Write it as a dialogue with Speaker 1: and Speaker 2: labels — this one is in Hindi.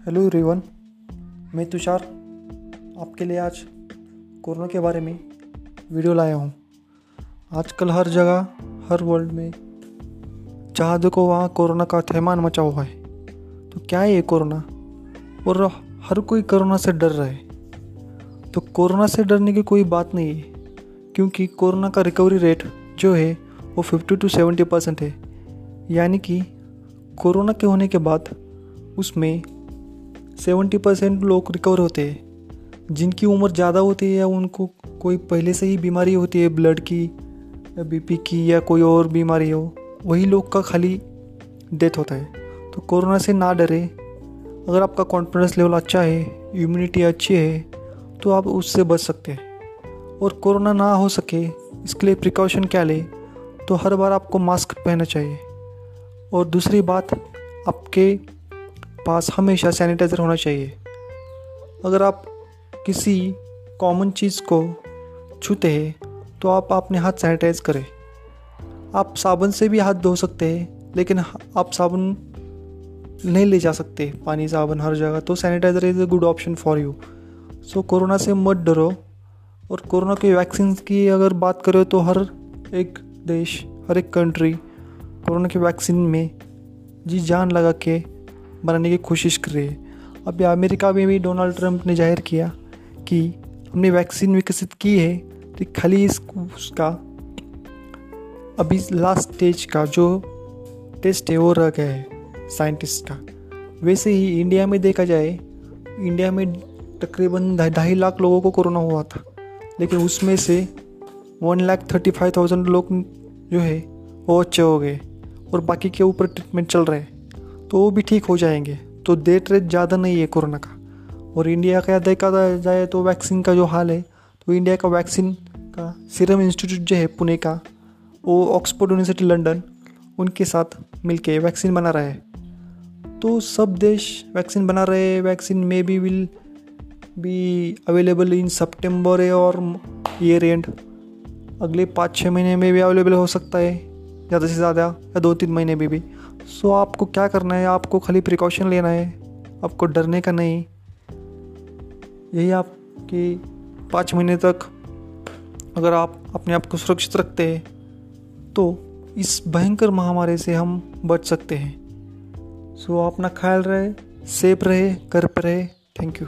Speaker 1: हेलो रिवन मैं तुषार। आपके लिए आज कोरोना के बारे में वीडियो लाया हूँ। आजकल हर जगह, हर वर्ल्ड में जहाँ देखो वहाँ कोरोना का थैमान मचा हुआ है। तो क्या है ये कोरोना? और हर कोई कोरोना से डर रहा है। तो कोरोना से डरने की कोई बात नहीं है, क्योंकि कोरोना का रिकवरी रेट जो है, वो फिफ्टी टू सेवेंटी परसेंट है। यानी कि कोरोना के होने के बाद उसमें सेवेंटी परसेंट लोग रिकवर होते हैं। जिनकी उम्र ज़्यादा होती है या उनको कोई पहले से ही बीमारी होती है ब्लड की, या बीपी की, या कोई और बीमारी हो, वही लोग का खाली डेथ होता है। तो कोरोना से ना डरे। अगर आपका कॉन्फिडेंस लेवल अच्छा है इम्यूनिटी अच्छी है तो आप उससे बच सकते हैं। और कोरोना ना हो सके, इसके लिए प्रिकॉशन क्या ले? तो हर बार आपको मास्क पहनना चाहिए। और दूसरी बात, आपके पास हमेशा सैनिटाइज़र होना चाहिए। अगर आप किसी कॉमन चीज़ को छूते हैं तो आप अपने हाथ सैनिटाइज करें। आप साबुन से भी हाथ धो सकते हैं, लेकिन आप साबुन नहीं ले जा सकते। पानी, साबुन हर जगह। तो sanitiser is a good option for you so corona से मत डरो। और कोरोना के वैक्सीन की अगर बात करें तो हर एक देश, हर एक कंट्री कोरोना के वैक्सीन में जी जान लगा के बनाने की कोशिश कर रही है। अभी अमेरिका में भी डोनाल्ड ट्रंप ने ज़ाहिर किया कि हमने वैक्सीन विकसित की है तो खाली इस उसका, अभी लास्ट स्टेज का जो टेस्ट है, वो रह गया है साइंटिस्ट का। वैसे ही इंडिया में देखा जाए इंडिया में तकरीबन ढाई लाख लोगों को कोरोना हुआ था। लेकिन उसमें से one lakh thirty five thousand लोग जो है, वो अच्छे हो गए और बाकी के ऊपर ट्रीटमेंट चल रहे हैं। तो वो भी ठीक हो जाएँगे। तो डेट रेट ज़्यादा नहीं है कोरोना का। और इंडिया का देखा जाए तो वैक्सीन का जो हाल है तो इंडिया का वैक्सीन का सीरम इंस्टीट्यूट जो है पुणे का वो ऑक्सफोर्ड यूनिवर्सिटी लंदन उनके साथ मिलके वैक्सीन बना रहा है। तो सब देश वैक्सीन बना रहे हैं। Vaccine may be will be available in सितंबर और ईयर एंड अगले पाँच छः महीने में भी अवेलेबल हो सकता है ज़्यादा से ज़्यादा या दो तीन महीने में भी, भी। सो आपको क्या करना है? आपको खाली प्रिकॉशन लेना है। आपको डरने का नहीं। यही आपकी पाँच महीने तक अगर आप अपने आप को सुरक्षित रखते हैं तो इस भयंकर महामारी से हम बच सकते हैं। सो अपना ख्याल रहे सेफ़ रहे, घर पर रहे। Thank you